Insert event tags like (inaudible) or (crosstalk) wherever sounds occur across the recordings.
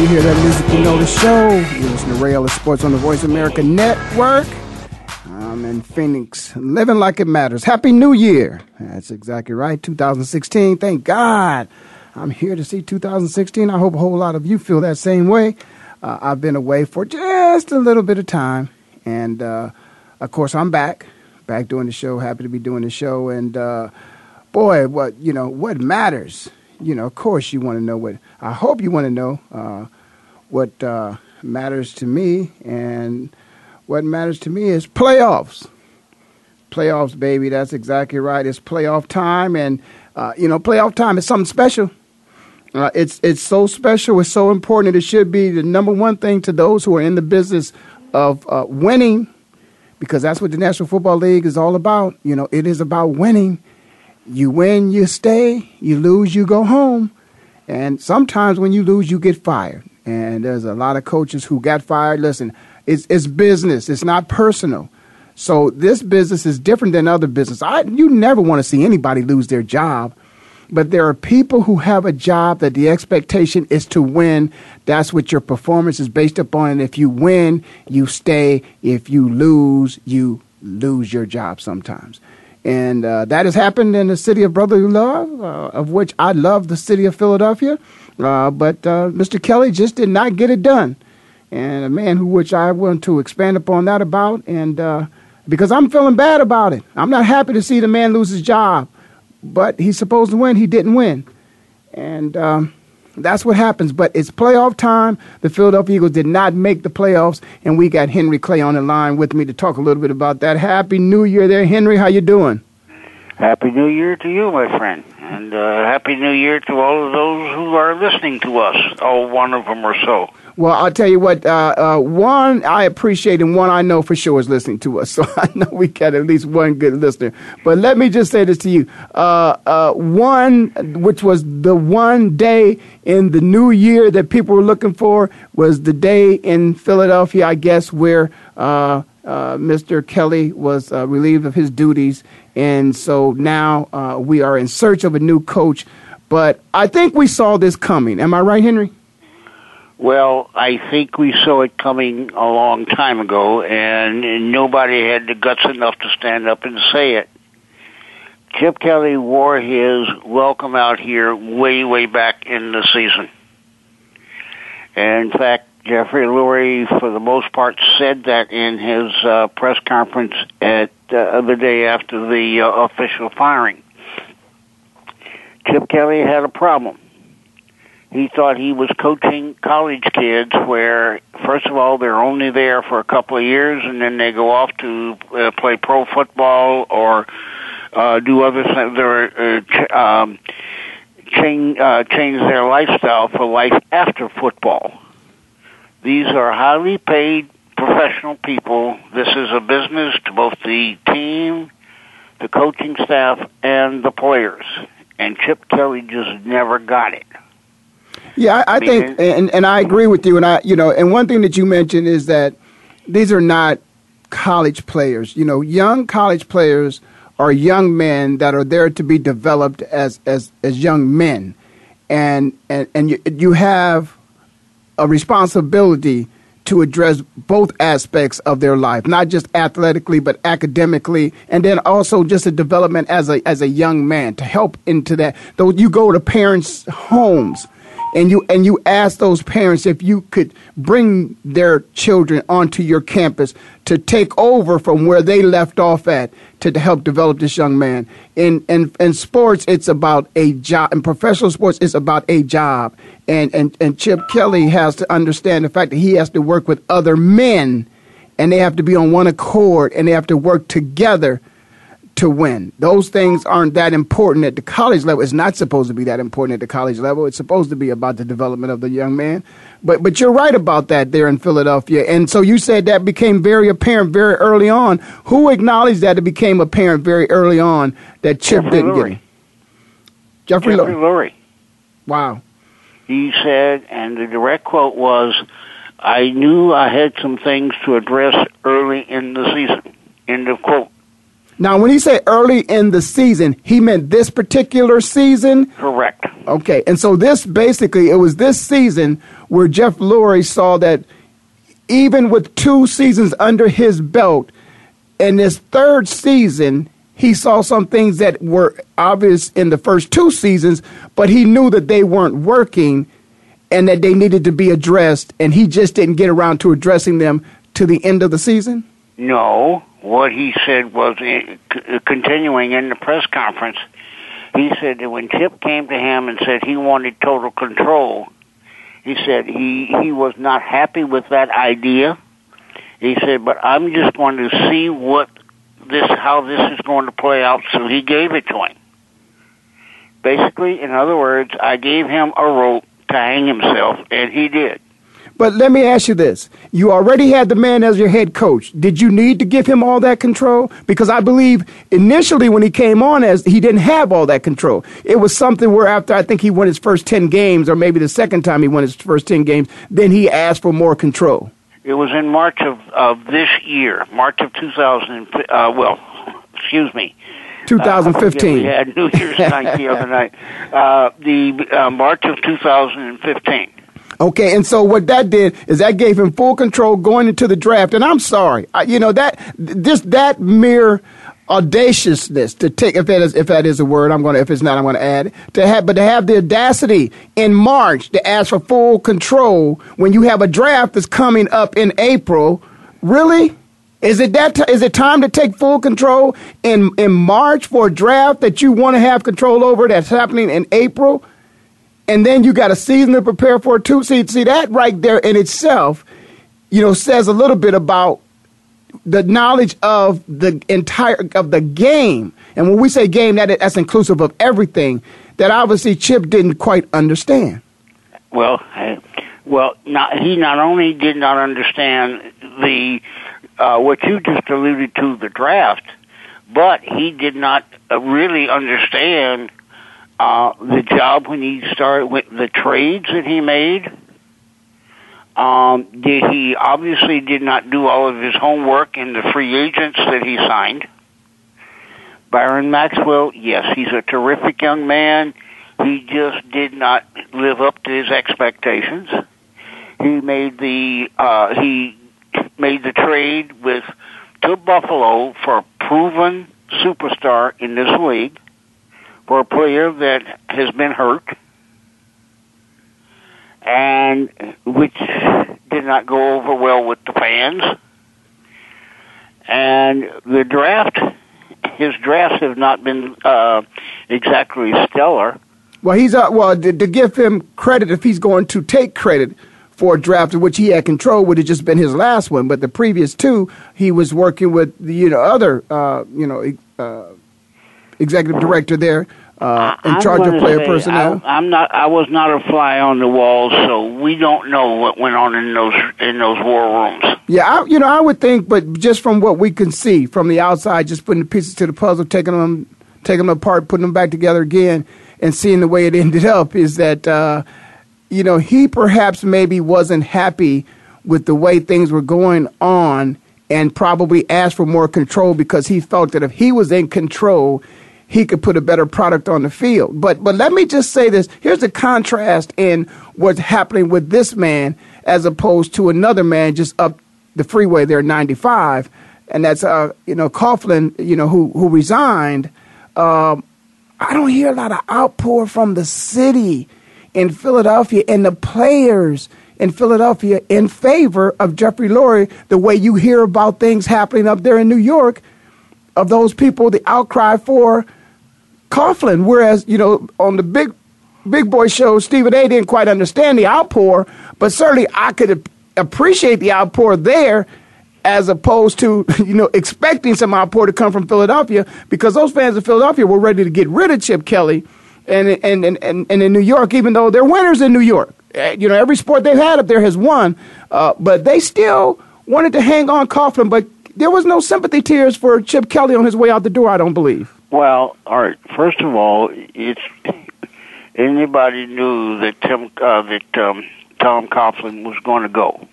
You hear that music, you know the show. You listen to Ellis Sports on the Voice America Network. I'm in Phoenix, living like it matters. Happy New Year. That's exactly right. 2016. Thank God. I'm here to see 2016. I hope a whole lot of you feel that same way. Uh, I've been away for just a little bit of time. And, uh, of course, I'm back, back doing the show. Happy to be doing the show. And, uh, boy, what, you know, what matters you know, of course, you want to know what. I hope you want to know uh, what uh, matters to me, and what matters to me is playoffs. Playoffs, baby. That's exactly right. It's playoff time, and uh, you know, playoff time is something special. Uh, it's it's so special. It's so important. It should be the number one thing to those who are in the business of uh, winning, because that's what the National Football League is all about. You know, it is about winning you win, you stay. You lose, you go home. And sometimes when you lose, you get fired. And there's a lot of coaches who got fired. Listen, it's, it's business. It's not personal. So this business is different than other business. I, you never want to see anybody lose their job. But there are people who have a job that the expectation is to win. That's what your performance is based upon. And if you win, you stay. If you lose, you lose your job sometimes. And uh, that has happened in the city of brotherly love, uh, of which I love the city of Philadelphia. Uh, but uh, Mr. Kelly just did not get it done. And a man who which I want to expand upon that about, and uh, because I'm feeling bad about it. I'm not happy to see the man lose his job, but he's supposed to win. He didn't win. And um, that's what happens. But it's playoff time. The Philadelphia Eagles did not make the playoffs, and we got Henry Clay on the line with me to talk a little bit about that. Happy New Year, there, Henry. How you doing? Happy New Year to you, my friend, and uh, Happy New Year to all of those who are listening to us. All one of them or so. Well, I'll tell you what. Uh, uh, one I appreciate, and one I know for sure is listening to us. (laughs) So I know we got at least one good listener. But let me just say this to you: uh, uh, one, which was the one day in the new year that people were looking for, was the day in Philadelphia, I guess, where uh, uh, Mr. Kelly was relieved of his duties, and so now we are in search of a new coach. But I think we saw this coming. Am I right, Henry? Well, I think we saw it coming a long time ago, and nobody had the guts enough to stand up and say it. Chip Kelly wore his welcome out here way, way back in the season. And in fact, Jeffrey Lurie, for the most part, said that in his uh, press conference at uh, the day after the uh, official firing. Chip Kelly had a problem he thought he was coaching college kids where first of all they're only there for a couple of years and then they go off to uh, play pro football or uh do other things they're uh, ch- um change uh change their lifestyle for life after football. These are highly paid professional people. This is a business to both the team the coaching staff and the players. And chip kelly just never got it yeah, I, I think, and, and I agree with you. And I, you know, and one thing that you mentioned is that these are not college players. You know, young college players are young men that are there to be developed as as as young men, and and and you you have a responsibility to address both aspects of their life, not just athletically, but academically, and then also just a development as a as a young man to help into that. Though you go to parents' homes and you and you ask those parents if you could bring their children onto your campus to take over from where they left off at to, to help develop this young man. In in in sports, it's about a job. In professional sports, it's about a job. And and and Chip Kelly has to understand the fact that he has to work with other men, and they have to be on one accord, and they have to work together to win. Those things aren't that important at the college level. It's not supposed to be that important at the college level. It's supposed to be about the development of the young man. But but you're right about that there in Philadelphia. And so you said that became very apparent very early on. Who acknowledged that it became apparent very early on that Chip Jeffrey didn't Lurie. get it? Jeffrey, Jeffrey Lurie. Lurie. Wow. He said, and the direct quote was, "I knew I had some things to address early in the season." End of quote. Now, when he said early in the season, he meant this particular season. Correct. Okay, and so this basically it was this season where Jeff Lurie saw that even with two seasons under his belt, in this third season, he saw some things that were obvious in the first two seasons, but he knew that they weren't working and that they needed to be addressed, and he just didn't get around to addressing them to the end of the season. No, what he said was continuing in the press conference. He said that when Chip came to him and said he wanted total control, he said he he was not happy with that idea. He said, "But I'm just going to see what this how this is going to play out." So he gave it to him. Basically, in other words, I gave him a rope to hang himself, and he did. But let me ask you this. You already had the man as your head coach. Did you need to give him all that control? Because I believe initially when he came on as he didn't have all that control. It was something where after I think he won his first 10 games or maybe the second time he won his first 10 games, then he asked for more control. It was in March of, of this year, March of 2000, uh, well, (laughs) excuse me. Uh, 2015. we had New Year's night the other night. Uh, the uh, March of 2015. Okay, and so what that did is that gave him full control going into the draft. And I'm sorry, I, you know that just that mere audaciousness to take if that is if that is a word I'm going to if it's not I'm going to add it, to have but to have the audacity in March to ask for full control when you have a draft that's coming up in April. Really? Is it that? T- is it time to take full control in in March for a draft that you want to have control over that's happening in April? And then you got a season to prepare for a two seed. See that right there in itself, you know, says a little bit about the knowledge of the entire of the game. And when we say game, that that's inclusive of everything that obviously Chip didn't quite understand. Well, I, well, not, he not only did not understand the uh, what you just alluded to the draft, but he did not really understand uh, the job when he started with the trades that he made. Um, did he obviously did not do all of his homework in the free agents that he signed? Byron Maxwell, yes, he's a terrific young man. He just did not live up to his expectations. He made the uh, he made the trade with to Buffalo for a proven superstar in this league for a player that has been hurt and which did not go over well with the fans. And the draft, his drafts have not been uh, exactly stellar. Well, he's uh, well to, to give him credit if he's going to take credit for a draft in which he had control would have just been his last one, but the previous two he was working with the you know other uh, you know uh, executive director there uh, in charge of player say, personnel. I, I'm not. I was not a fly on the wall, so we don't know what went on in those in those war rooms. Yeah, I, you know, I would think, but just from what we can see from the outside, just putting the pieces to the puzzle, taking them, taking them apart, putting them back together again, and seeing the way it (laughs) ended up, is that uh, you know he perhaps maybe wasn't happy with the way things were going on, and probably asked for more control because he felt that if he was in control, he could put a better product on the field. But but let me just say this: here's the contrast in what's happening with this man as opposed to another man just up the freeway there, 95, and that's uh you know Coughlin, you know who who resigned. Um, I don't hear a lot of outpour from the city in Philadelphia and the players in Philadelphia in favor of Jeffrey Lurie the way you hear about things happening up there in New York of those people, the outcry for Coughlin. Whereas, you know, on the big big boy show, Stephen A didn't quite understand the outpour, but certainly I could appreciate the outpour there as opposed to, (laughs) you know, expecting some outpour to come from Philadelphia because those fans of Philadelphia were ready to get rid of Chip Kelly and and, and, and, and in New York, even though they're winners in New York. Eh, you know, every sport they've had up there has won, uh, but they still wanted to hang on Coughlin, but there was no sympathy tears for Chip Kelly on his way out the door, I don't believe. Well, all right. First of all, it's anybody knew that Tim uh, that um, Tom Coughlin was going to go,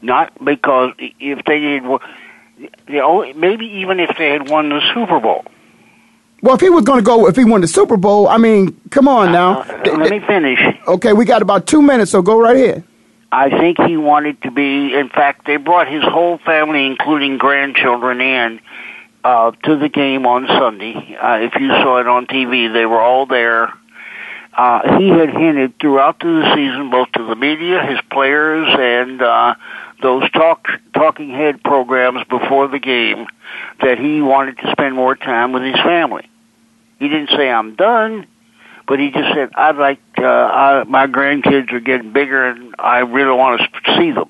not because if they had, maybe even if they had won the Super Bowl. Well, if he was going to go, if he won the Super Bowl, I mean, come on now. Uh, let me finish. Okay, we got about two minutes, so go right ahead. I think he wanted to be. In fact, they brought his whole family, including grandchildren, in uh, to the game on Sunday. Uh, if you saw it on TV, they were all there. Uh, he had hinted throughout the season, both to the media, his players, and uh, those talk talking head programs before the game, that he wanted to spend more time with his family. He didn't say I'm done, but he just said I'd like uh, I, my grandkids are getting bigger and I really want to see them.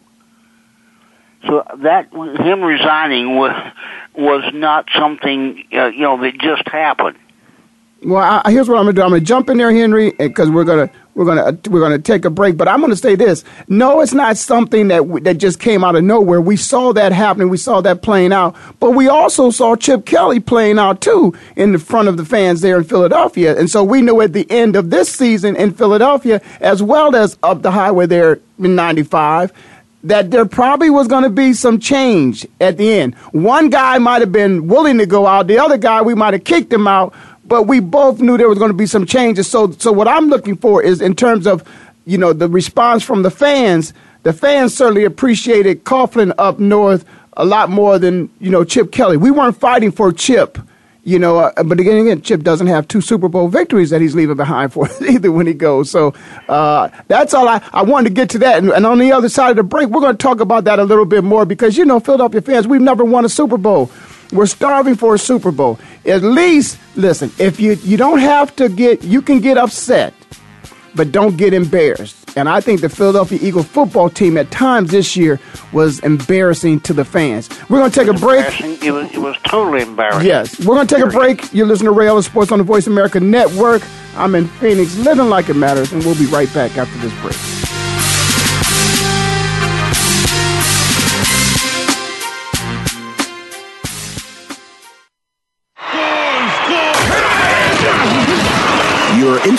So that him resigning was was not something uh, you know that just happened. Well, I, here's what I'm gonna do. I'm gonna jump in there, Henry, because we're gonna we're gonna we're gonna take a break. But I'm gonna say this: No, it's not something that that just came out of nowhere. We saw that happening. We saw that playing out. But we also saw Chip Kelly playing out too in the front of the fans there in Philadelphia. And so we knew at the end of this season in Philadelphia, as well as up the highway there in '95 that there probably was going to be some change at the end. One guy might have been willing to go out, the other guy we might have kicked him out, but we both knew there was going to be some changes. So, so what I'm looking for is in terms of, you know, the response from the fans. The fans certainly appreciated Coughlin up north a lot more than you know Chip Kelly. We weren't fighting for Chip, you know. Uh, but again, again, Chip doesn't have two Super Bowl victories that he's leaving behind for (laughs) either when he goes. So uh, that's all I, I wanted to get to that. And, and on the other side of the break, we're going to talk about that a little bit more because you know Philadelphia fans, we've never won a Super Bowl. We're starving for a Super Bowl. At least, listen, if you, you don't have to get, you can get upset, but don't get embarrassed. And I think the Philadelphia Eagles football team at times this year was embarrassing to the fans. We're going to take a break. It was, it was totally embarrassing. Yes. We're going to take a break. You're listening to Ray Ellis Sports on the Voice America Network. I'm in Phoenix, living like it matters, and we'll be right back after this break.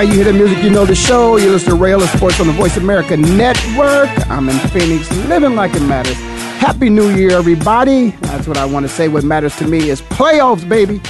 You hear the music, you know the show. You listen to Ray Ellis Sports on the Voice America Network. I'm in Phoenix, living like it matters. Happy New Year, everybody. That's what I want to say. What matters to me is playoffs, baby.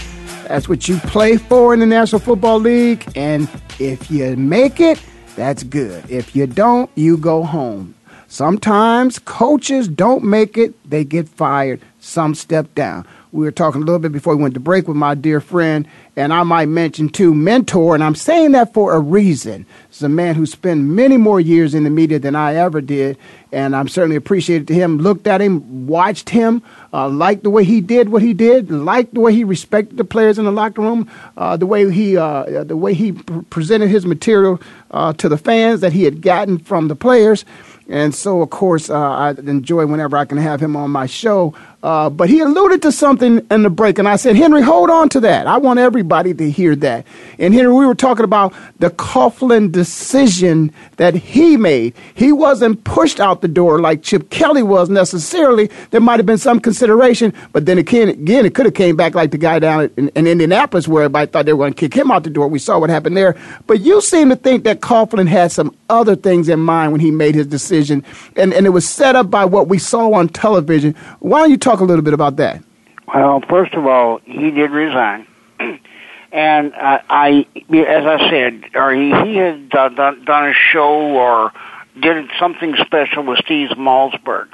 That's what you play for in the National Football League. And if you make it, that's good. If you don't, you go home. Sometimes coaches don't make it, they get fired. Some step down. We were talking a little bit before we went to break with my dear friend, and I might mention too, mentor, and I'm saying that for a reason. It's a man who spent many more years in the media than I ever did, and I'm certainly appreciated to him. Looked at him, watched him, uh, liked the way he did what he did, liked the way he respected the players in the locker room, uh, the way he uh, the way he pr- presented his material uh, to the fans that he had gotten from the players. And so, of course, uh, I enjoy whenever I can have him on my show. Uh, but he alluded to something in the break, and I said, Henry, hold on to that. I want everybody to hear that. And Henry, we were talking about the Coughlin decision that he made. He wasn't pushed out the door like Chip Kelly was necessarily. There might have been some consideration, but then again, again it could have came back like the guy down in, in Indianapolis where everybody thought they were going to kick him out the door. We saw what happened there. But you seem to think that Coughlin had some other things in mind when he made his decision, and, and it was set up by what we saw on television. Why don't you talk a little bit about that? Well, first of all, he did resign. (clears throat) And uh, I, as I said, or he, he had done, done a show or did something special with Steve Malzberg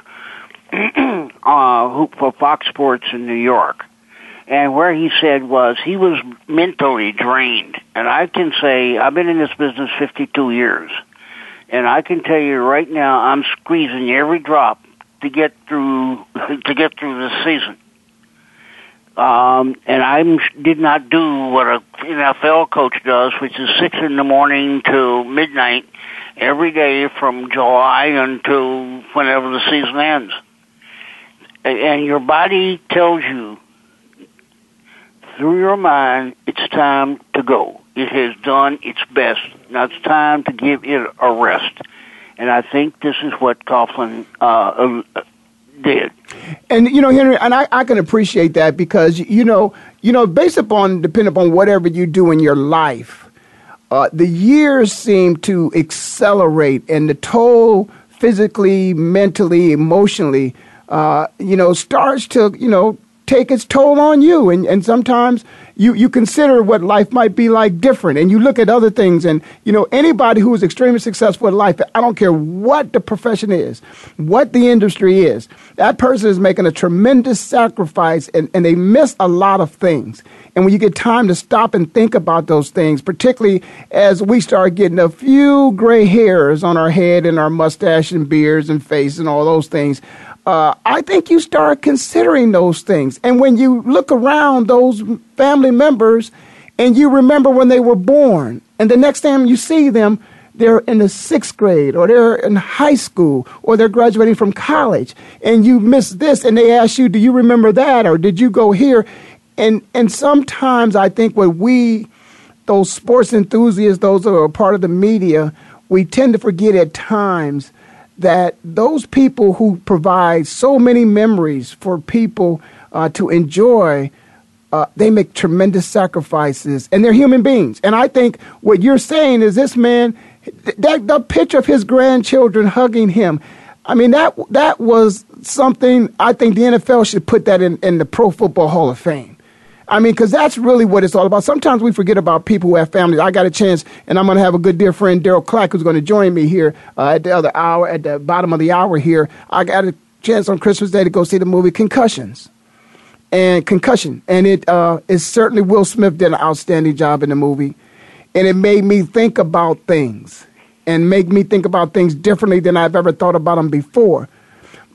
(clears throat) uh, who, for Fox Sports in New York. And where he said was he was mentally drained. And I can say I've been in this business 52 years. And I can tell you right now I'm squeezing every drop to get through (laughs) to get through this season. Um, and I did not do what a NFL coach does, which is six in the morning to midnight every day from July until whenever the season ends. And your body tells you through your mind it's time to go. It has done its best. Now it's time to give it a rest. And I think this is what Coughlin uh, did. And you know, Henry, and I, I can appreciate that because you know, you know, based upon depending upon whatever you do in your life, uh, the years seem to accelerate, and the toll physically, mentally, emotionally, uh, you know, starts to you know take its toll on you, and and sometimes you, you consider what life might be like different and you look at other things and you know anybody who is extremely successful in life i don't care what the profession is what the industry is that person is making a tremendous sacrifice and, and they miss a lot of things. And when you get time to stop and think about those things particularly as we start getting a few gray hairs on our head and our mustache and beards and face and all those things uh, I think you start considering those things. And when you look around those family members and you remember when they were born, and the next time you see them, they're in the sixth grade or they're in high school or they're graduating from college and you miss this and they ask you, do you remember that or did you go here? And, and sometimes I think when we those sports enthusiasts, those who are part of the media, we tend to forget at times that those people who provide so many memories for people uh, to enjoy, uh, they make tremendous sacrifices, and they're human beings. And I think what you're saying is this man, that the picture of his grandchildren hugging him. I mean that that was something. I think the NFL should put that in, in the Pro Football Hall of Fame. I mean, because that's really what it's all about. Sometimes we forget about people who have families. I got a chance, and I'm going to have a good dear friend, Daryl Clack, who's going to join me here uh, at the other hour, at the bottom of the hour here. I got a chance on Christmas Day to go see the movie Concussions. And Concussion. And it uh, certainly Will Smith did an outstanding job in the movie. And it made me think about things and make me think about things differently than I've ever thought about them before.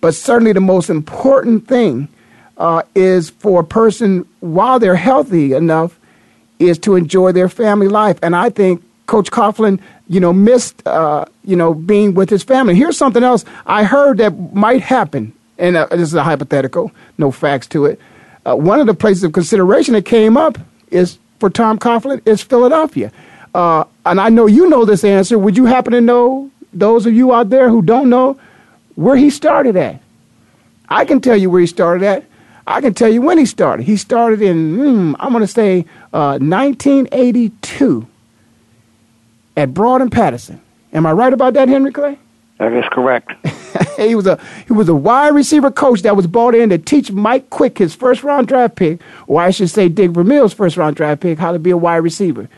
But certainly the most important thing uh, is for a person while they're healthy enough is to enjoy their family life. And I think Coach Coughlin, you know, missed, uh, you know, being with his family. Here's something else I heard that might happen, and uh, this is a hypothetical, no facts to it. Uh, one of the places of consideration that came up is for Tom Coughlin is Philadelphia. Uh, and I know you know this answer. Would you happen to know, those of you out there who don't know, where he started at? I can tell you where he started at. I can tell you when he started. He started in, hmm, I'm going to say, uh, 1982 at Broad and Pattison. Am I right about that, Henry Clay? That is correct. (laughs) he was a he was a wide receiver coach that was brought in to teach Mike Quick, his first round draft pick, or I should say Dick Vermeil's first round draft pick, how to be a wide receiver.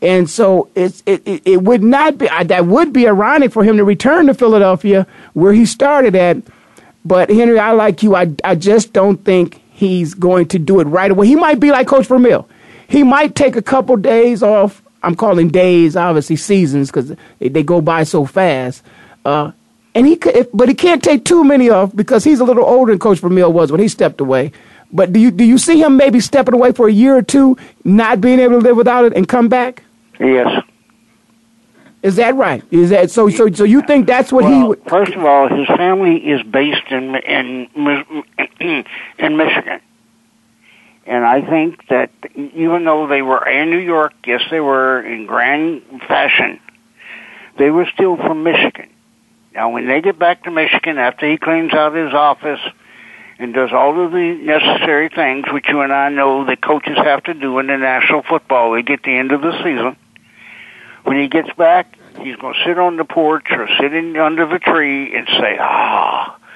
And so it's, it, it, it would not be that would be ironic for him to return to Philadelphia where he started at but Henry, I like you. I, I just don't think he's going to do it right away. He might be like Coach Vermeil. He might take a couple days off. I'm calling days, obviously seasons, because they, they, go by so fast. Uh, and he could, but he can't take too many off because he's a little older than Coach Vermeil was when he stepped away. But do you do you see him maybe stepping away for a year or two, not being able to live without it, and come back? Yes. Is that right? Is that so? So, so you think that's what well, he? Would... First of all, his family is based in in (clears throat) in Michigan, and I think that even though they were in New York, yes, they were in grand fashion. They were still from Michigan. Now, when they get back to Michigan after he cleans out his office and does all of the necessary things, which you and I know that coaches have to do in the National Football League at the end of the season when he gets back, he's going to sit on the porch or sit in under the tree and say, "Ah, oh,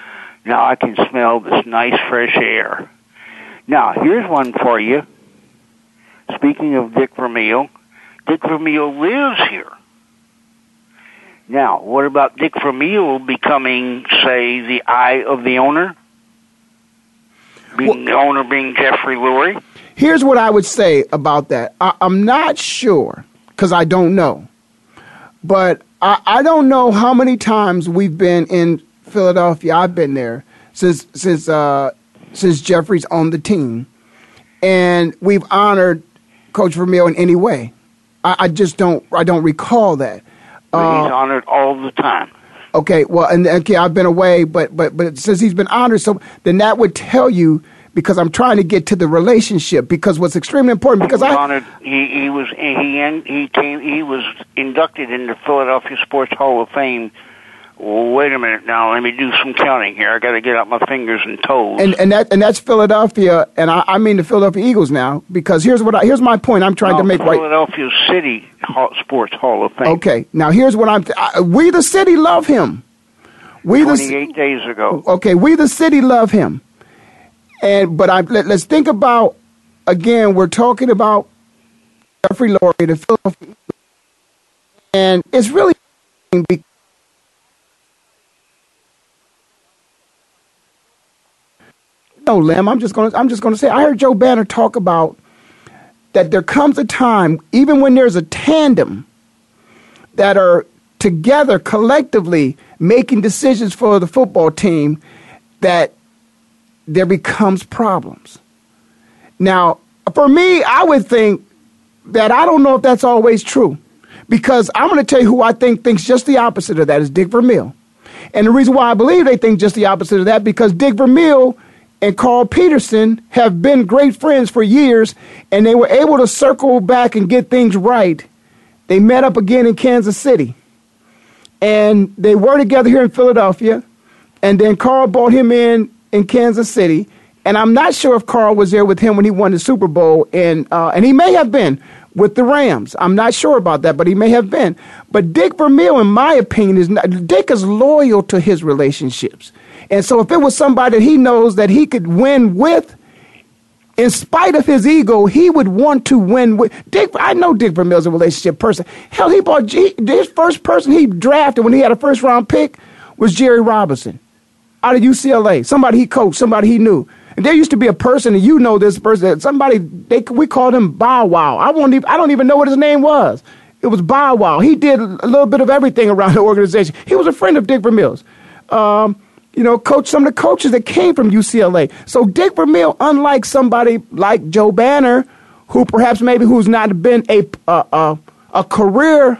now I can smell this nice fresh air." Now, here's one for you. Speaking of Dick Vermeil, Dick Vermeil lives here. Now, what about Dick Vermeil becoming, say, the eye of the owner? Being well, the owner being Jeffrey Lurie? Here's what I would say about that. I, I'm not sure because I don't know. But I, I don't know how many times we've been in Philadelphia. I've been there since since uh, since Jeffrey's on the team, and we've honored Coach Vermeil in any way. I, I just don't I don't recall that. Uh, he's honored all the time. Okay, well, and okay, I've been away, but but but since he's been honored, so then that would tell you because I'm trying to get to the relationship because what's extremely important because I honored he, he was he he came he was inducted into Philadelphia Sports Hall of Fame. wait a minute now. Let me do some counting here. I got to get out my fingers and toes. And and that and that's Philadelphia, and I, I mean the Philadelphia Eagles now because here's what I, here's my point. I'm trying no, to make right Philadelphia right. City Sports Hall of Fame. Okay, now here's what I'm. I, we the city love him. We 28 the, days ago. Okay, we the city love him. And but I let, us think about again. We're talking about Jeffrey Lurie, the Philadelphia, and it's really no, Lem. I'm just gonna I'm just gonna say I heard Joe Banner talk about that there comes a time, even when there's a tandem that are together collectively making decisions for the football team, that there becomes problems. Now, for me, I would think that I don't know if that's always true because I'm going to tell you who I think thinks just the opposite of that is Dick Vermeil. And the reason why I believe they think just the opposite of that because Dick Vermeil and Carl Peterson have been great friends for years, and they were able to circle back and get things right. They met up again in Kansas City, and they were together here in Philadelphia, and then Carl brought him in in Kansas City, and I'm not sure if Carl was there with him when he won the Super Bowl, and uh, and he may have been with the Rams. I'm not sure about that, but he may have been. But Dick Vermeil, in my opinion, is not, Dick is loyal to his relationships. And so if it was somebody that he knows that he could win with, in spite of his ego, he would want to win with Dick. I know Dick Vermeil's a relationship person. Hell, he bought G, his first person he drafted when he had a first round pick was Jerry Robinson out of UCLA. Somebody he coached, somebody he knew. And there used to be a person, and you know this person. Somebody they we called him Bow Wow. I won't even, I don't even know what his name was. It was Bow Wow. He did a little bit of everything around (laughs) the organization. He was a friend of Dick Vermeil's. Um, you know, coach some of the coaches that came from UCLA. So Dick Vermeil, unlike somebody like Joe Banner, who perhaps maybe who's not been a a, a, a career,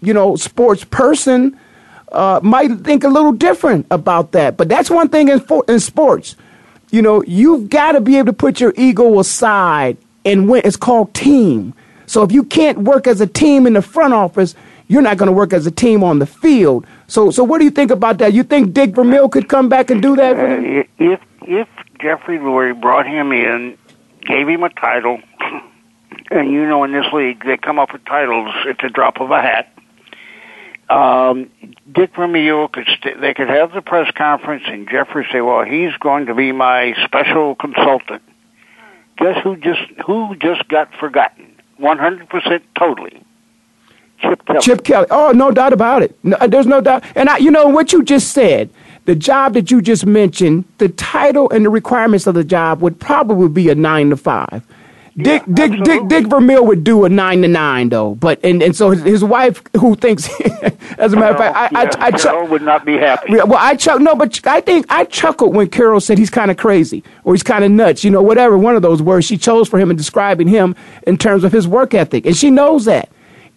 you know, sports person, uh, might think a little different about that. But that's one thing in in sports you know, you've got to be able to put your ego aside and win. It's called team. So if you can't work as a team in the front office, you're not going to work as a team on the field. So, so what do you think about that? You think Dick Vermeil could come back and do that? Uh, if if Jeffrey Lurie brought him in, gave him a title, (clears throat) and you know in this league they come up with titles at the drop of a hat um, Dick Vermeil could st- they could have the press conference and Jeffrey say, "Well, he's going to be my special consultant." Guess who just who just got forgotten? One hundred percent, totally. Chip Kelly. Chip Kelly. Oh, no doubt about it. No, there's no doubt. And I, you know what you just said. The job that you just mentioned, the title and the requirements of the job would probably be a nine to five. Dick yeah, Dick Dick Dick Vermeil would do a nine to nine though, but and, and so his, his wife, who thinks, (laughs) as a matter of fact, I, yeah, I, I, Carol would not be happy. well, I chuck no, but I think I chuckled when Carol said he's kind of crazy or he's kind of nuts, you know, whatever one of those words she chose for him in describing him in terms of his work ethic, and she knows that.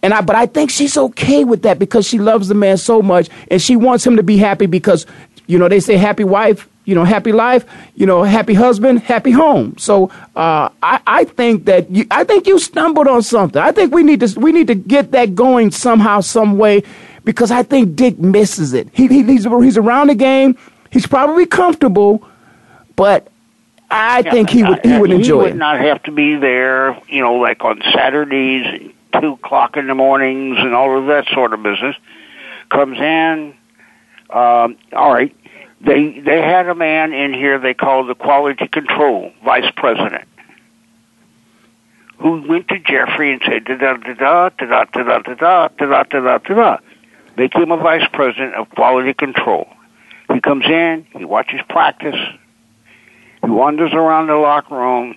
And I, but I think she's okay with that because she loves the man so much, and she wants him to be happy because, you know, they say happy wife you know, happy life, you know, happy husband, happy home. So uh, I, I think that you, I think you stumbled on something. I think we need to we need to get that going somehow, some way, because I think Dick misses it. He, he he's he's around the game. He's probably comfortable, but I yeah, think he would he would enjoy he would it. not have to be there, you know, like on Saturdays, two o'clock in the mornings, and all of that sort of business. Comes in, um, all right, they they had a man in here they called the quality control vice president who went to Jeffrey and said da da da da da da da da da da da da da da make him a vice president of quality control. He comes in, he watches practice, he wanders around the locker room,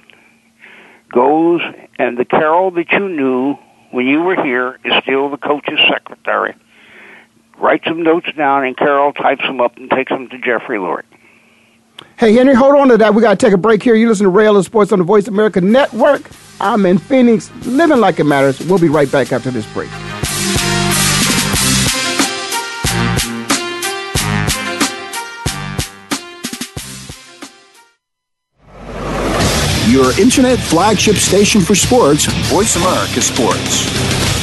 goes, and the Carol that you knew when you were here is still the coach's secretary writes some notes down, and Carol types them up and takes them to Jeffrey Lurie. Hey, Henry, hold on to that. We got to take a break here. You listen to Ray Ellis Sports on the Voice America Network. I'm in Phoenix, living like it matters. We'll be right back after this break. Your internet flagship station for sports, Voice America Sports.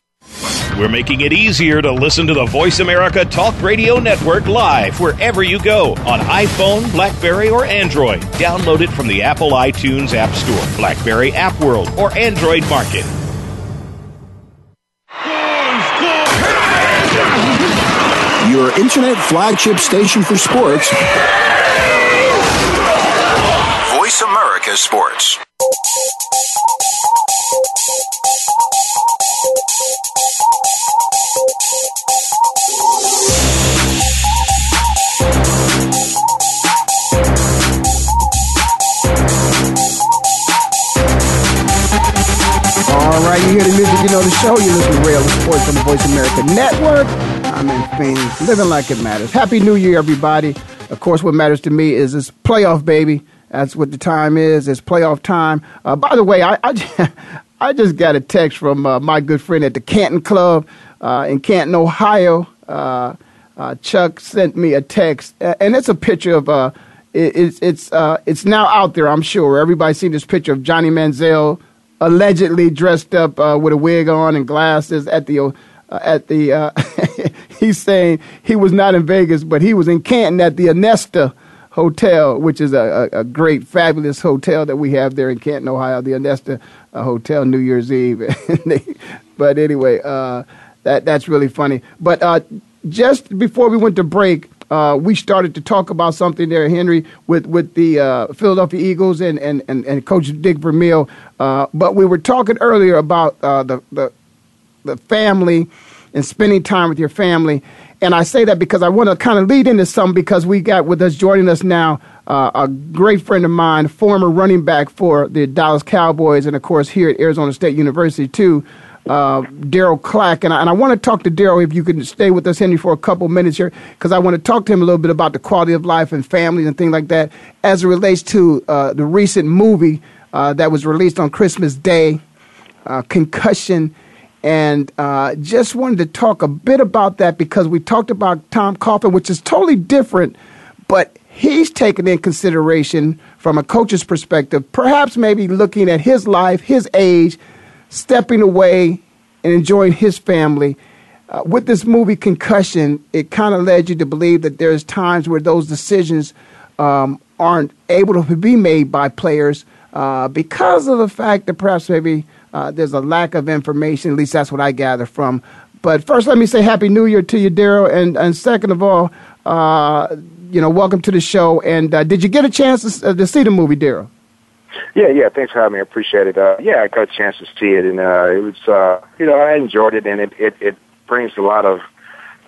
We're making it easier to listen to the Voice America Talk Radio Network live wherever you go on iPhone, Blackberry, or Android. Download it from the Apple iTunes App Store, Blackberry App World, or Android Market. Your internet flagship station for sports. Voice America Sports. Right, you hear the music, you know the show. You listen to Ray Ellis Sports on the Voice America Network. I'm in Phoenix, living like it matters. Happy New Year, everybody. Of course, what matters to me is this playoff, baby. That's what the time is. It's playoff time. Uh, by the way, I, I, (laughs) I, just got a text from uh, my good friend at the Canton Club uh, in Canton, Ohio. Uh, uh, Chuck sent me a text, and it's a picture of. Uh, it, it's it's it's now out there. I'm sure everybody's seen this picture of Johnny Manziel allegedly dressed up with a wig on and glasses at the at the. (laughs) he's saying he was not in Vegas, but he was in Canton at the Onesto Hotel, which is a, a, a, great, fabulous hotel that we have there in Canton, Ohio, the Onesto uh, Hotel, New Year's Eve. (laughs) but anyway, uh, that that's really funny. But uh, just before we went to break, uh, we started to talk about something there, Henry, with with the uh, Philadelphia Eagles and, and, and, and Coach Dick Vermeil. Uh, but we were talking earlier about the, the the family and spending time with your family. And I say that because I want to kind of lead into some because we got with us joining us now uh, a great friend of mine, former running back for the Dallas Cowboys, and of course here at Arizona State University too, uh, Darryl Clack. And I, and I want to talk to Darryl if you can stay with us, Henry, for a couple minutes here because I want to talk to him a little bit about the quality of life and families and things like that as it relates to uh, the recent movie uh, that was released on Christmas Day, uh, Concussion and uh, just wanted to talk a bit about that because we talked about Tom Coughlin, which is totally different, but he's taken in consideration from a coach's perspective, perhaps maybe looking at his life, his age, stepping away and enjoying his family. Uh, with this movie Concussion, it kind of led you to believe that there's times where those decisions um, aren't able to be made by players uh, because of the fact that perhaps maybe uh, there's a lack of information. At least that's what I gather from. But first, let me say Happy New Year to you, Darryl. And, and second of all, uh, you know, welcome to the show. And uh, did you get a chance to, uh, to see the movie, Darryl? Yeah, yeah. Thanks for having me. I appreciate it. Uh, yeah, I got a chance to see it, and uh, it was, uh, you know, I enjoyed it, and it it, it brings a lot of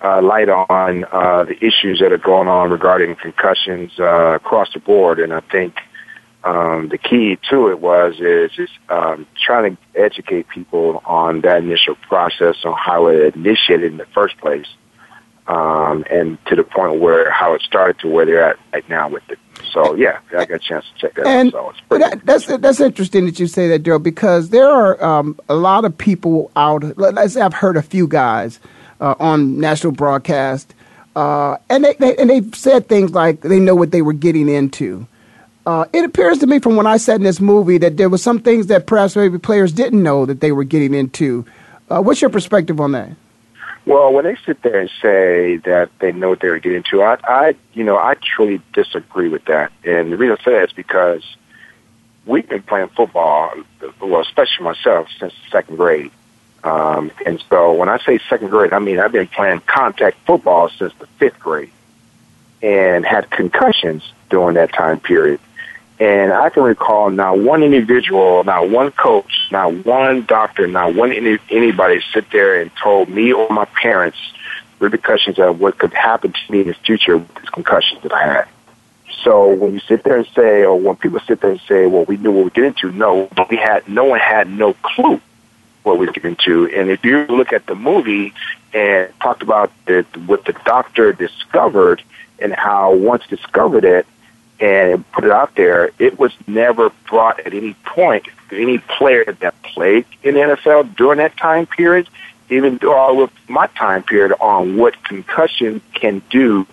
uh, light on uh, the issues that are going on regarding concussions uh, across the board, and I think um, the key to it was is just um, trying to educate people on that initial process on how it initiated in the first place, um, and to the point where how it started to where they're at right now with it. So yeah, I got a chance to check that and out. So that, that's that's interesting that you say that, Darryl, because there are um, a lot of people out. Let's say I've heard a few guys uh, on national broadcast, uh, and they, they and they've said things like they know what they were getting into. Uh, it appears to me from when I said in this movie that there were some things that perhaps maybe players didn't know that they were getting into. Uh, what's your perspective on that? Well, when they sit there and say that they know what they're getting into, I, I, you know, I truly disagree with that. And the reason I say that is because we've been playing football, well, especially myself, since second grade. Um, and so when I say second grade, I mean I've been playing contact football since the fifth grade, and had concussions during that time period. And I can recall not one individual, not one coach, not one doctor, not one any, anybody sit there and told me or my parents repercussions of what could happen to me in the future with concussions that I had. So when you sit there and say, or when people sit there and say, well, we knew what we getting into, no, we had, no one had no clue what we getting into. And if you look at the movie, and talked about the, what the doctor discovered and how once discovered it and put it out there, it was never brought at any point to any player that played in the NFL during that time period, even all with my time period on what concussion can do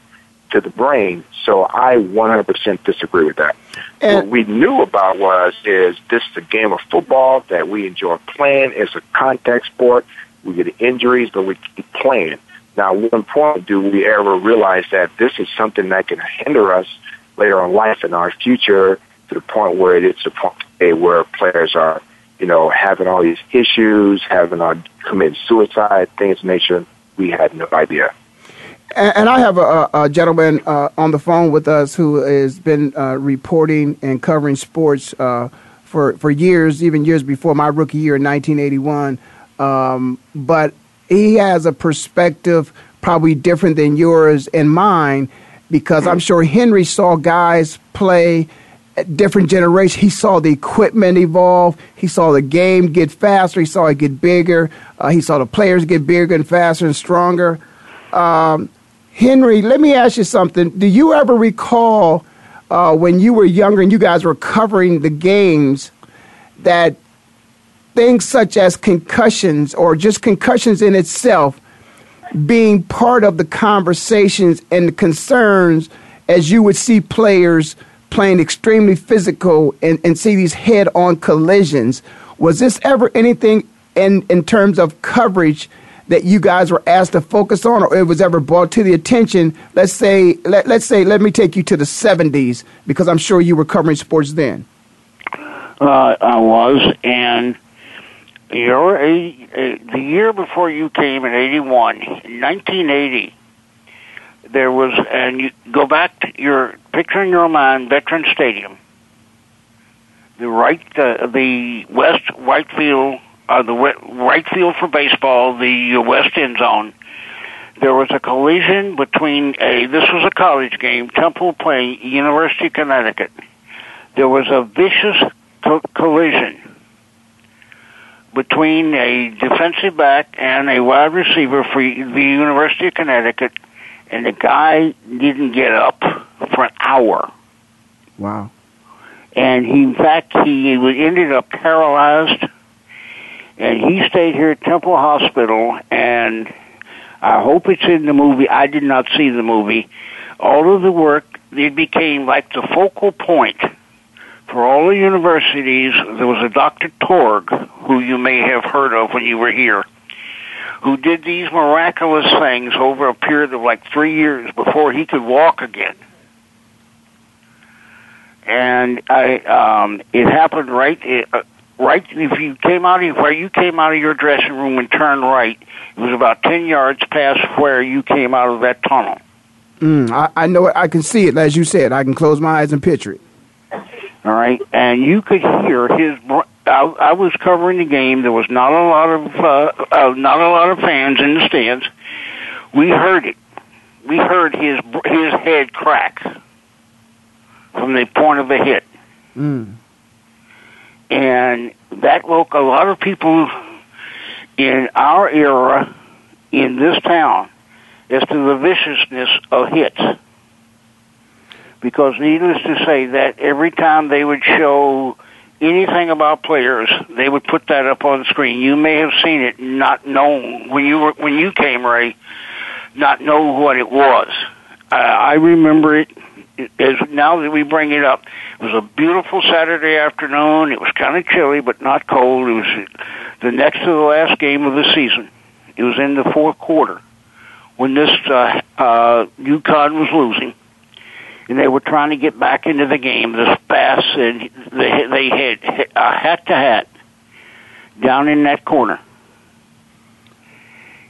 to the brain. So I 100% disagree with that. And what we knew about was is this is a game of football that we enjoy playing. It's a contact sport. We get injuries, but we keep playing. Now, at one point, do we ever realize that this is something that can hinder us later on life in our future to the point where it's a point where players are, you know, having all these issues, having on committing suicide, things of nature. We had no idea. And, and I have a, a gentleman uh, on the phone with us who has been uh, reporting and covering sports uh, for for years, even years before my rookie year in 1981. Um, but he has a perspective probably different than yours and mine because I'm sure Henry saw guys play at different generations. He saw the equipment evolve. He saw the game get faster. He saw it get bigger. Uh, he saw the players get bigger and faster and stronger. Um, Henry, let me ask you something. Do you ever recall uh, when you were younger and you guys were covering the games that things such as concussions or just concussions in itself being part of the conversations and the concerns as you would see players playing extremely physical and, and see these head on collisions. Was this ever anything in, in terms of coverage that you guys were asked to focus on or it was ever brought to the attention? Let's say, let, let's say, let me take you to the 70s because I'm sure you were covering sports then. Uh, I was, and your the year before you came in 81, 1980, there was, and you go back to your picture in your mind, Veterans Stadium. The right, uh, the west right field, uh, the right field for baseball, the west end zone. There was a collision between a. This was a college game. Temple playing University of Connecticut. There was a vicious co- collision between a defensive back and a wide receiver for the University of Connecticut, and the guy didn't get up for an hour. Wow. And he, in fact, he ended up paralyzed, and he stayed here at Temple Hospital, and I hope it's in the movie. I did not see the movie. All of the work, it became like the focal point for all the universities, there was a Dr. Torg, who you may have heard of when you were here, who did these miraculous things over a period of like three years before he could walk again. And I, um, it happened right, uh, right. If you came out of where you came out of your dressing room and turned right, it was about ten yards past where you came out of that tunnel. Mm, I, I know it. I can see it, as you said. I can close my eyes and picture it. All right, and you could hear his. I, I was covering the game. There was not a lot of uh, uh, not a lot of fans in the stands. We heard it. We heard his his head crack from the point of the hit, mm. and that woke a lot of people in our era in this town as to the viciousness of hits because needless to say that every time they would show anything about players, they would put that up on screen. You may have seen it, not known when you were when you came, Ray, not know what it was. Uh, I remember it as now that we bring it up. It was a beautiful Saturday afternoon. It was kind of chilly, but not cold. It was the next to the last game of the season. It was in the fourth quarter when this uh, uh, UConn was losing and they were trying to get back into the game this fast, and they they hit uh, hat to hat down in that corner,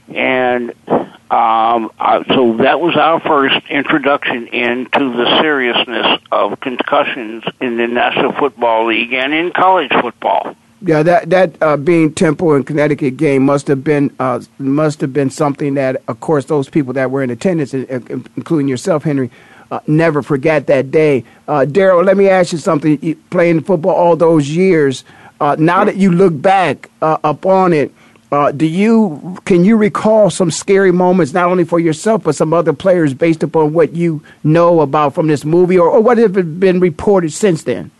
and um, uh, so that was our first introduction into the seriousness of concussions in the National Football League and in college football. Yeah, that that uh, being Temple and Connecticut game must have been uh, must have been something that, of course, those people that were in attendance, including yourself, Henry, uh, never forget that day. Uh, Darryl, let me ask you something. You, playing football all those years, uh, now that you look back uh, upon it, Uh, do you can you recall some scary moments not only for yourself but some other players based upon what you know about from this movie or, or what have been reported since then?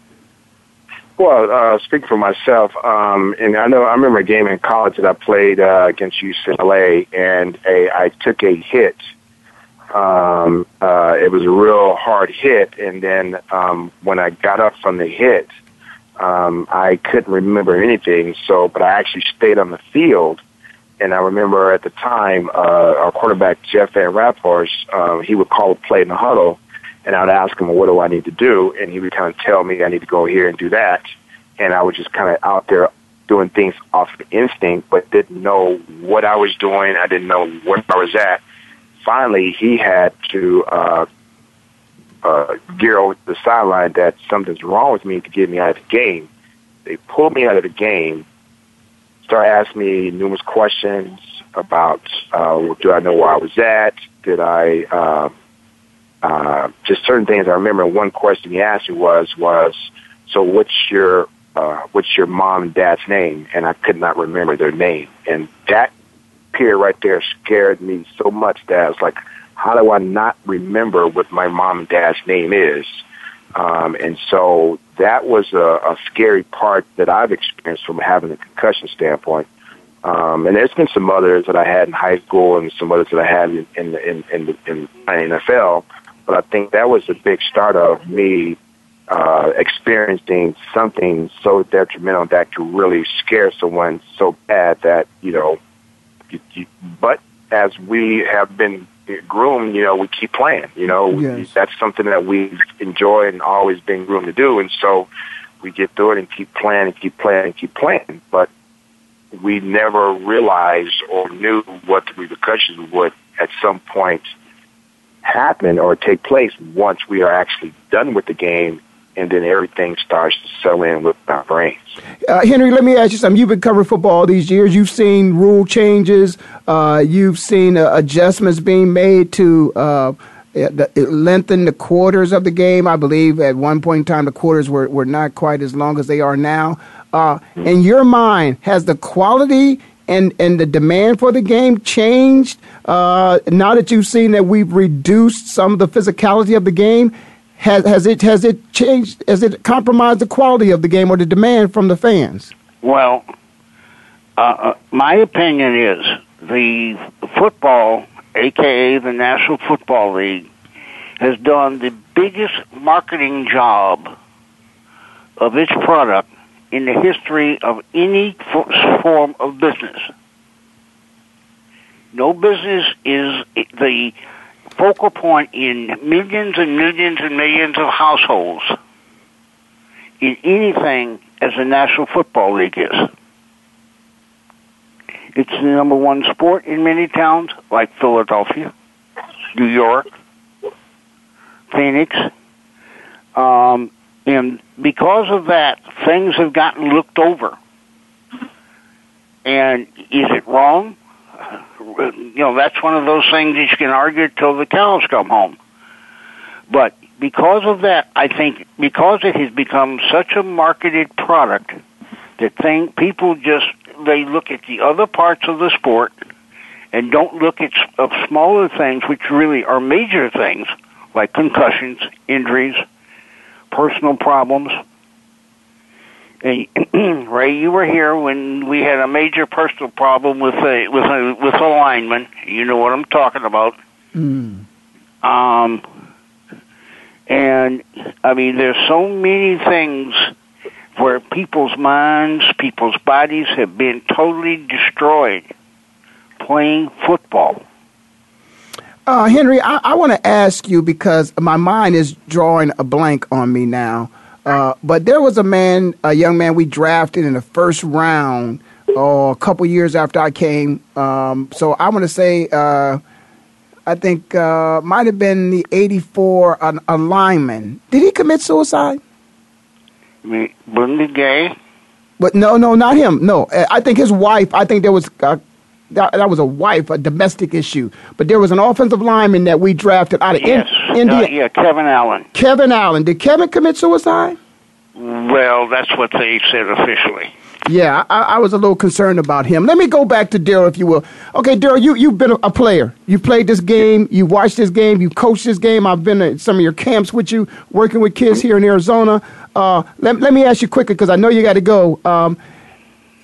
Well, uh, speaking for myself, um, and I know I remember a game in college that I played uh, against UCLA, and a, I took a hit. Um, uh, it was a real hard hit, and then um, when I got up from the hit, um, I couldn't remember anything. So, but I actually stayed on the field, and I remember at the time uh, our quarterback Jeff Van Raaphorst, uh, he would call a play in the huddle, and I'd ask him, well, "What do I need to do?" And he would kind of tell me, "I need to go here and do that," and I was just kind of out there doing things off of instinct, but didn't know what I was doing. I didn't know where I was at. Finally, he had to uh, uh, gear over the sideline that something's wrong with me to get me out of the game. They pulled me out of the game, started asking me numerous questions about uh, do I know where I was at? Did I uh, uh, just certain things? I remember one question he asked me was was so what's your uh, what's your mom and dad's name? And I could not remember their name, and that period right there scared me so much that I was like, how do I not remember what my mom and dad's name is? Um, and so that was a, a scary part that I've experienced from having a concussion standpoint. Um, and there's been some others that I had in high school and some others that I had in in in, in, in NFL. But I think that was a big start of me uh, experiencing something so detrimental that could really scare someone so bad that you know. But as we have been groomed, you know, we keep playing. You know, yes. that's something that we enjoy and always been groomed to do. And so we get through it and keep playing and keep playing and keep playing. But we never realized or knew what the repercussions would at some point happen or take place once we are actually done with the game and then everything starts to settle in with our brains. Uh, Henry, let me ask you something. You've been covering football all these years. You've seen rule changes. Uh, you've seen uh, adjustments being made to uh, lengthen the quarters of the game. I believe at one point in time the quarters were, were not quite as long as they are now. Mm-hmm. In your mind, has the quality and, and the demand for the game changed uh, now that you've seen that we've reduced some of the physicality of the game? Has has it has it changed? Has it compromised the quality of the game or the demand from the fans? Well, uh, uh, my opinion is the football, aka the National Football League, has done the biggest marketing job of its product in the history of any form of business. No business is the focal point in millions and millions and millions of households in anything as the National Football League is. It's the number one sport in many towns like Philadelphia, New York, Phoenix. Um, and because of that, things have gotten looked over. And is it wrong? You know, that's one of those things that you can argue till the cows come home. But because of that, I think because it has become such a marketed product that thing people just they look at the other parts of the sport and don't look at of smaller things which really are major things like concussions, injuries, personal problems, (clears throat) Ray, you were here when we had a major personal problem with a with a with a lineman. You know what I'm talking about. Mm. Um, and I mean, there's so many things where people's minds, people's bodies have been totally destroyed playing football. Uh, Henry, I, I want to ask you because my mind is drawing a blank on me now. Uh, but there was a man, a young man we drafted in the first round oh, a couple years after I came. Um, so I want to say, uh, I think uh, might have been the 84 a, a lineman. Did he commit suicide? Blenda Gay? But no, no, not him. No, I think his wife. I think there was uh, that, that was a wife, a domestic issue. But there was an offensive lineman that we drafted out of yes. in, Uh, yeah, Kevin Allen. Kevin Allen. Did Kevin commit suicide? Well, that's what they said officially. Yeah, I, I, was a little concerned about him. Let me go back to Darryl, if you will. Okay, Darryl, you, you've been a player. You played this game. You watched this game. You coached this game. I've been at some of your camps with you, working with kids here in Arizona. Uh, let, let me ask you quickly, because I know you got to go. Um,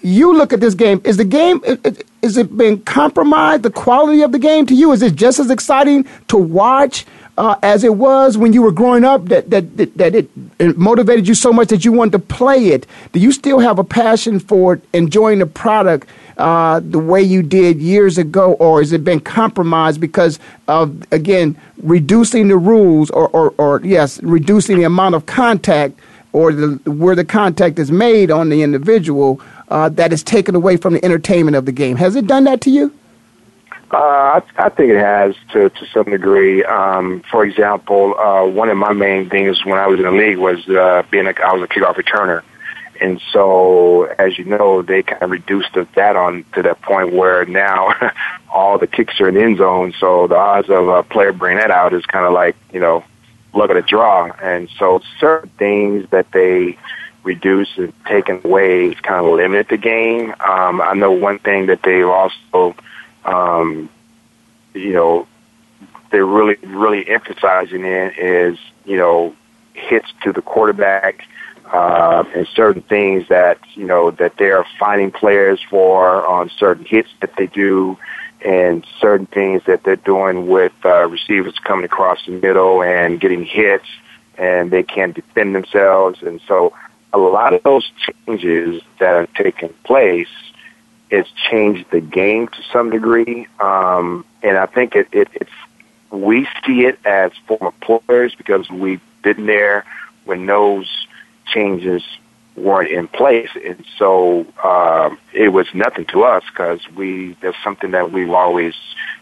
you look at this game. Is the game, is it been compromised, the quality of the game to you? Is it just as exciting to watch uh, as it was when you were growing up that, that, that, that it, it, motivated you so much that you wanted to play it? Do you still have a passion for enjoying the product uh, the way you did years ago, or has it been compromised because of, again, reducing the rules or, or, or yes, reducing the amount of contact or the, where the contact is made on the individual uh, that is taken away from the entertainment of the game? Has it done that to you? Uh, I, I think it has to to some degree. Um, for example, uh, one of my main things when I was in the league was uh, being a I was a kickoff returner, and so as you know, they kind of reduced the, that on to that point where now (laughs) all the kicks are in the end zone. So the odds of a player bringing that out is kind of like you know luck of the draw. And so certain things that they reduce and taken away kind of limit the game. Um, I know one thing that they also um, you know, they're really, really emphasizing in is, you know, hits to the quarterback, uh, and certain things that, you know, that they're finding players for on certain hits that they do and certain things that they're doing with, uh, receivers coming across the middle and getting hits and they can't defend themselves. And so a lot of those changes that are taking place it's changed the game to some degree. Um, and I think it, it, it's, we see it as former players because we've been there when those changes weren't in place. And so, um, it was nothing to us because we, there's something that we've always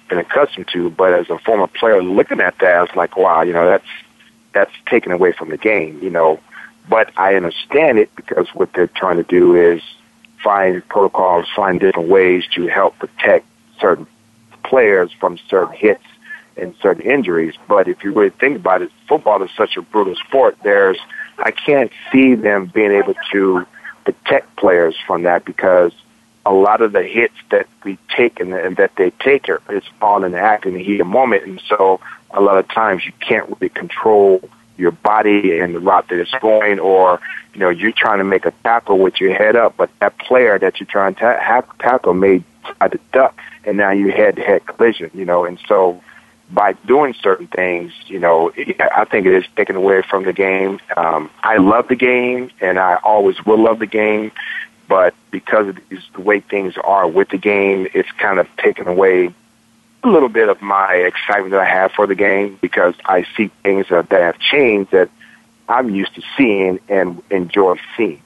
been accustomed to. But as a former player looking at that, it's like, wow, you know, that's, that's taken away from the game, you know. But I understand it because what they're trying to do is find protocols, find different ways to help protect certain players from certain hits and certain injuries. But if you really think about it, football is such a brutal sport. There's, I can't see them being able to protect players from that because a lot of the hits that we take and, and that they take are it's all in the act in the heat of the moment, and so a lot of times you can't really control your body and the route that it's going, or you know you're trying to make a tackle with your head up, but that player that you're trying to have tackle made try to duck, and now you head to head collision. You know, and so by doing certain things, you know, I think it is taken away from the game. Um, I love the game, and I always will love the game, but because of the way things are with the game, it's kind of taken away a little bit of my excitement that I have for the game because I see things that, that have changed that I'm used to seeing and enjoy seeing.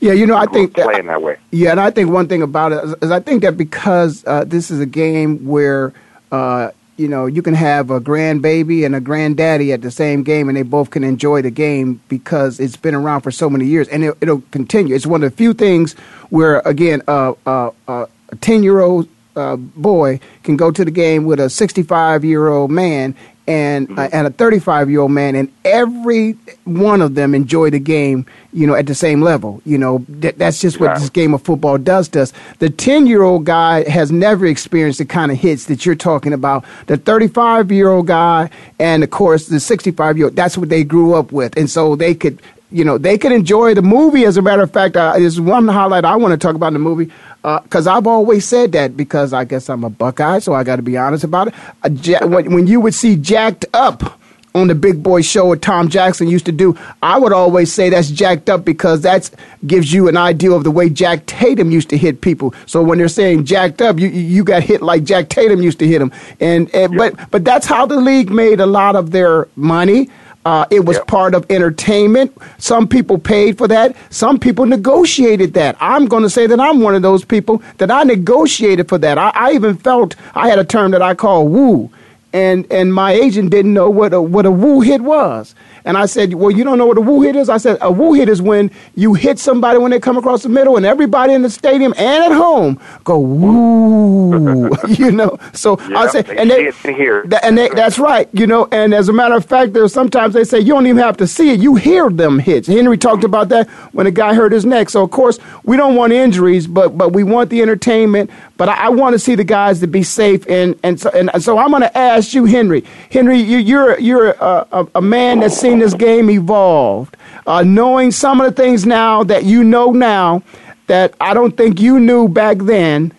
Yeah, you know, I think playing that way. Yeah, and I think one thing about it is, is I think that because uh, this is a game where uh, you know you can have a grandbaby and a granddaddy at the same game, and they both can enjoy the game because it's been around for so many years, and it, will continue. It's one of the few things where, again, uh, uh, uh a ten year old uh, boy can go to the game with a 65 year old man and mm-hmm. uh, and a 35 year old man, and every one of them enjoy the game, you know, at the same level. You know, that, that's just what this game of football does to us. The 10 year old guy has never experienced the kind of hits that you're talking about. The 35 year old guy, and of course the 65 year old, that's what they grew up with, and so they could you know, they could enjoy the movie. As a matter of fact, uh, there's one highlight I want to talk about in the movie because uh, I've always said that because I guess I'm a Buckeye, so I got to be honest about it. Uh, when, when you would see Jacked Up on the Big Boy Show, what Tom Jackson used to do, I would always say that's jacked up because that gives you an idea of the way Jack Tatum used to hit people. So when they're saying jacked up, you you got hit like Jack Tatum used to hit him, and, and yep. but but that's how the league made a lot of their money. Uh, it was yep. part of entertainment. Some people paid for that. Some people negotiated that. I'm going to say that I'm one of those people that I negotiated for that. I, I, even felt I had a term that I call woo. And and my agent didn't know what a what a woo hit was. And I said, Well, you don't know what a woo hit is? I said, A woo hit is when you hit somebody when they come across the middle, and everybody in the stadium and at home go woo. (laughs) you know. So yeah, I said, and they, hear. and they, that's right. You know. And as a matter of fact, there's sometimes they say you don't even have to see it; you hear them hits. Henry talked about that when a guy hurt his neck. So of course we don't want injuries, but but we want the entertainment. But I, I want to see the guys to be safe, and and so and so I'm going to ask you, Henry. Henry, you, you're you're a, a, a man that's seen this game evolved, uh, knowing some of the things now that you know now that I don't think you knew back then.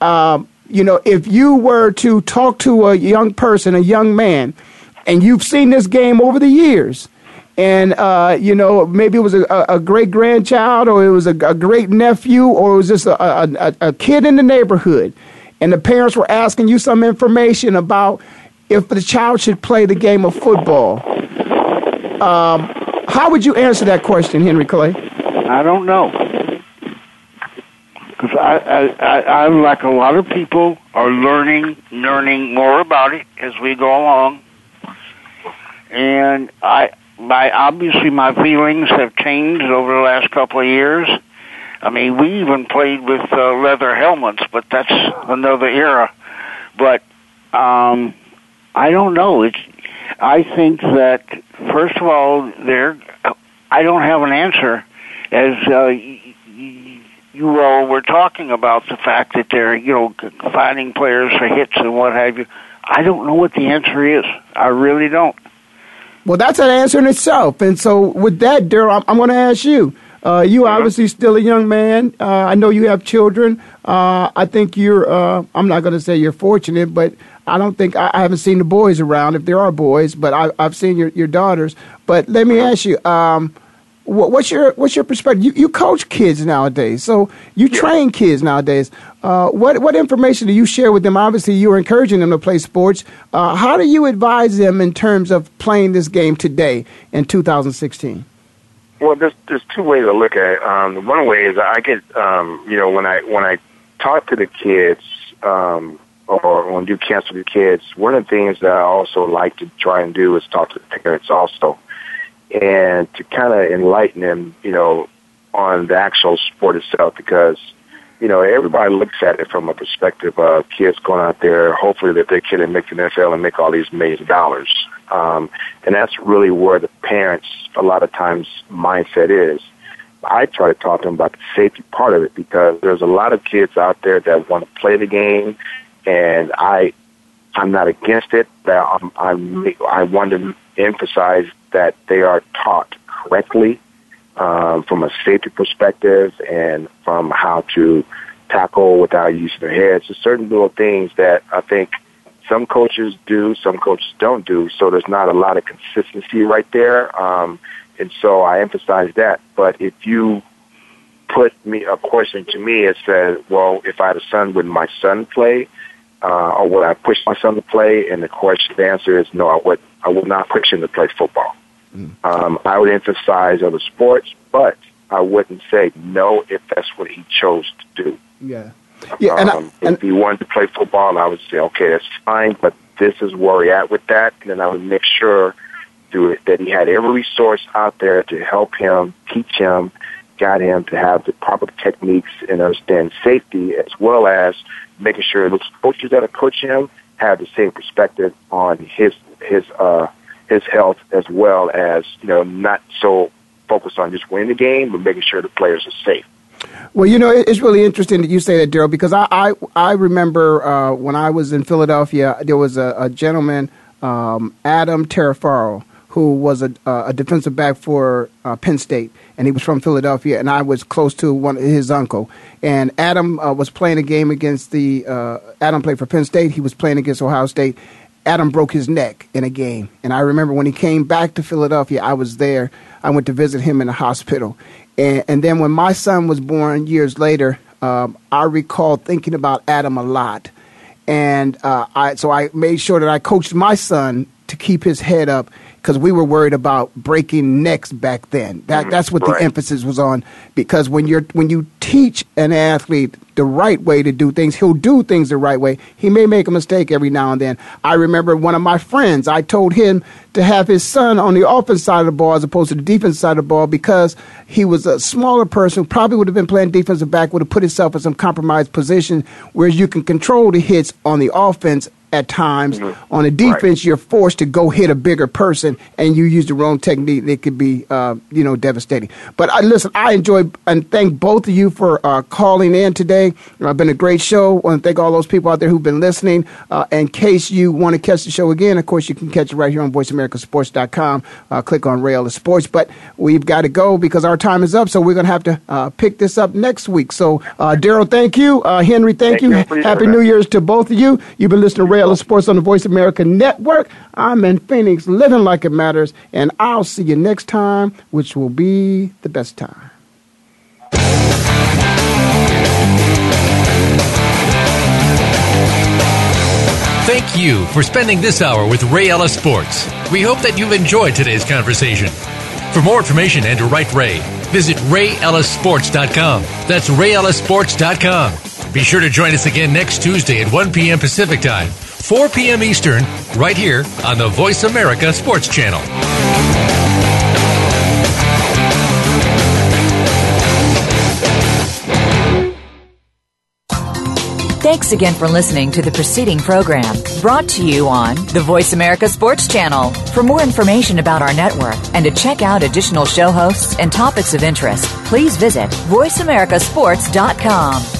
Uh, you know, if you were to talk to a young person, a young man, and you've seen this game over the years, and uh, you know maybe it was a, a great grandchild, or it was a, a, great nephew, or it was just a, a, a kid in the neighborhood, and the parents were asking you some information about if the child should play the game of football. Um, how would you answer that question, Henry Clay? I don't know. Because I, I, I, I, like a lot of people, are learning, learning more about it as we go along. And I, my obviously my feelings have changed over the last couple of years. I mean, we even played with uh, leather helmets, but that's another era. But um, I don't know. It's I think that first of all, there I don't have an answer as uh, you all were talking about the fact that they're you know finding players for hits and what have you. I don't know what the answer is. I really don't. Well, that's an answer in itself. And so, with that, Darryl, I'm, I'm going to ask you. Uh, you obviously still a young man. Uh, I know you have children. Uh, I think you're. Uh, I'm not going to say you're fortunate, but I don't think I, I, haven't seen the boys around. If there are boys, but I, have seen your, your daughters. But let me ask you, um, what, what's your what's your perspective? You, you coach kids nowadays, so you train kids nowadays. Uh, what what information do you share with them? Obviously, you're encouraging them to play sports. Uh, how do you advise them in terms of playing this game today in 2016? Well, there's there's two ways to look at it. Um, one way is I get um, you know when I when I talk to the kids um, or when I do with the kids, one of the things that I also like to try and do is talk to the parents also, and to kind of enlighten them, you know, on the actual sport itself because you know, everybody looks at it from a perspective of kids going out there, hopefully that their kid can make the NFL and make all these millions of dollars. Um, and that's really where the parents, a lot of times, mindset is. I try to talk to them about the safety part of it because there's a lot of kids out there that want to play the game, and I, I'm not against it. But I'm, I'm, I want to emphasize that they are taught correctly um, from a safety perspective and from how to tackle without using their heads. There's certain little things that I think some coaches do, some coaches don't do. So there's not a lot of consistency right there. Um, and so I emphasize that. But if you put me a question to me and said, well, if I had a son, would my son play? Uh, or would I push my son to play? And the question, the answer is no, I would, I would not push him to play football. Mm. Um, I would emphasize other sports, but I wouldn't say no if that's what he chose to do. Yeah. Yeah, and, um, I, and if he wanted to play football, I would say, okay, that's fine, but this is where we're at with that. And then I would make sure to, that he had every resource out there to help him, teach him, guide him to have the proper techniques and understand safety, as well as making sure those coaches that are coaching him have the same perspective on his his uh, his health, as well as you know not so focused on just winning the game, but making sure the players are safe. Well, you know, it's really interesting that you say that, Darryl, because I, I, I remember uh, when I was in Philadelphia, there was a, a gentleman, um, Adam Taliaferro, who was a, a defensive back for uh, Penn State, and he was from Philadelphia, and I was close to one his uncle. And Adam uh, was playing a game against the uh, Adam played for Penn State. He was playing against Ohio State. Adam broke his neck in a game, and I remember when he came back to Philadelphia, I was there. I went to visit him in the hospital, and, and then when my son was born years later, um, I recall thinking about Adam a lot. And uh, I, so I made sure that I coached my son to keep his head up because we were worried about breaking necks back then. That Mm-hmm. that's what Right. the emphasis was on. Because when you're when you teach an athlete the right way to do things, he'll do things the right way. He may make a mistake every now and then. I remember one of my friends. I told him to have his son on the offense side of the ball as opposed to the defense side of the ball because he was a smaller person, probably would have been playing defensive back, would have put himself in some compromised position, whereas you can control the hits on the offense at times. On the defense, you're forced to go hit a bigger person, and you use the wrong technique, it could be, uh, you know, devastating. But I listen. I enjoy and thank both of you for uh, calling in today. It's been a great show. I want to thank all those people out there who've been listening. Uh, in case you want to catch the show again, of course, you can catch it right here on VoiceAmericaSports.com. Uh, click on Ray Ellis Sports. But we've got to go because our time is up. So we're going to have to uh, pick this up next week. So uh, Darryl, thank you. Uh, Henry, thank, Thank you. you. Happy. New Year's to both of you. You've been listening to Rail of Sports on the Voice America Network. I'm in Phoenix, living like it matters, and I'll see you next time, which will be the best time. Thank you for spending this hour with Ray Ellis Sports. We hope that you've enjoyed today's conversation. For more information and to write Ray, visit RayEllisSports.com. That's RayEllisSports.com. Be sure to join us again next Tuesday at 1 p.m. Pacific Time, 4 p.m. Eastern, right here on the Voice America Sports Channel. Thanks again for listening to the preceding program brought to you on the Voice America Sports Channel. For more information about our network and to check out additional show hosts and topics of interest, please visit VoiceAmericaSports.com.